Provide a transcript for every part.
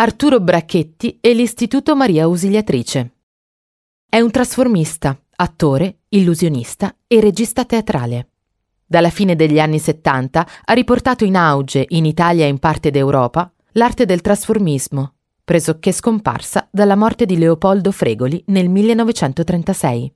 Arturo Bracchetti e l'Istituto Maria Ausiliatrice. È un trasformista, attore, illusionista e regista teatrale. Dalla fine degli anni 70 ha riportato in auge, in Italia e in parte d'Europa, l'arte del trasformismo, pressoché scomparsa dalla morte di Leopoldo Fregoli nel 1936.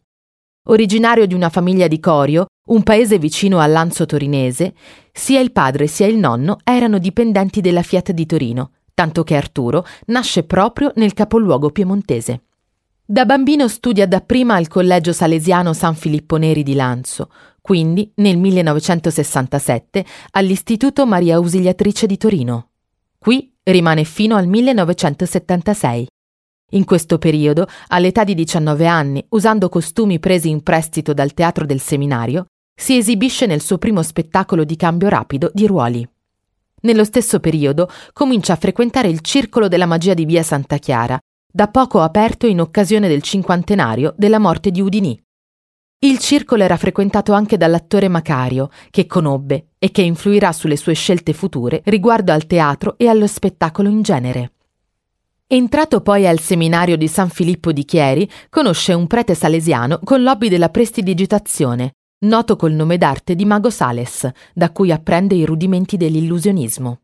Originario di una famiglia di Corio, un paese vicino all'Anzo torinese, sia il padre sia il nonno erano dipendenti della Fiat di Torino, tanto che Arturo nasce proprio nel capoluogo piemontese. Da bambino studia dapprima al Collegio Salesiano San Filippo Neri di Lanzo, quindi nel 1967 all'Istituto Maria Ausiliatrice di Torino. Qui rimane fino al 1976. In questo periodo, all'età di 19 anni, usando costumi presi in prestito dal teatro del seminario, si esibisce nel suo primo spettacolo di cambio rapido di ruoli. Nello stesso periodo comincia a frequentare il Circolo della Magia di Via Santa Chiara, da poco aperto in occasione del cinquantenario della morte di Udinì. Il circolo era frequentato anche dall'attore Macario, che conobbe e che influirà sulle sue scelte future riguardo al teatro e allo spettacolo in genere. Entrato poi al seminario di San Filippo di Chieri, conosce un prete salesiano con l'hobby della prestidigitazione, noto col nome d'arte di Mago Sales, da cui apprende i rudimenti dell'illusionismo.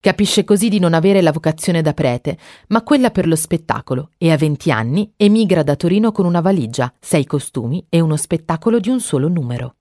Capisce così di non avere la vocazione da prete, ma quella per lo spettacolo, e a 20 anni emigra da Torino con una valigia, sei costumi e uno spettacolo di un solo numero.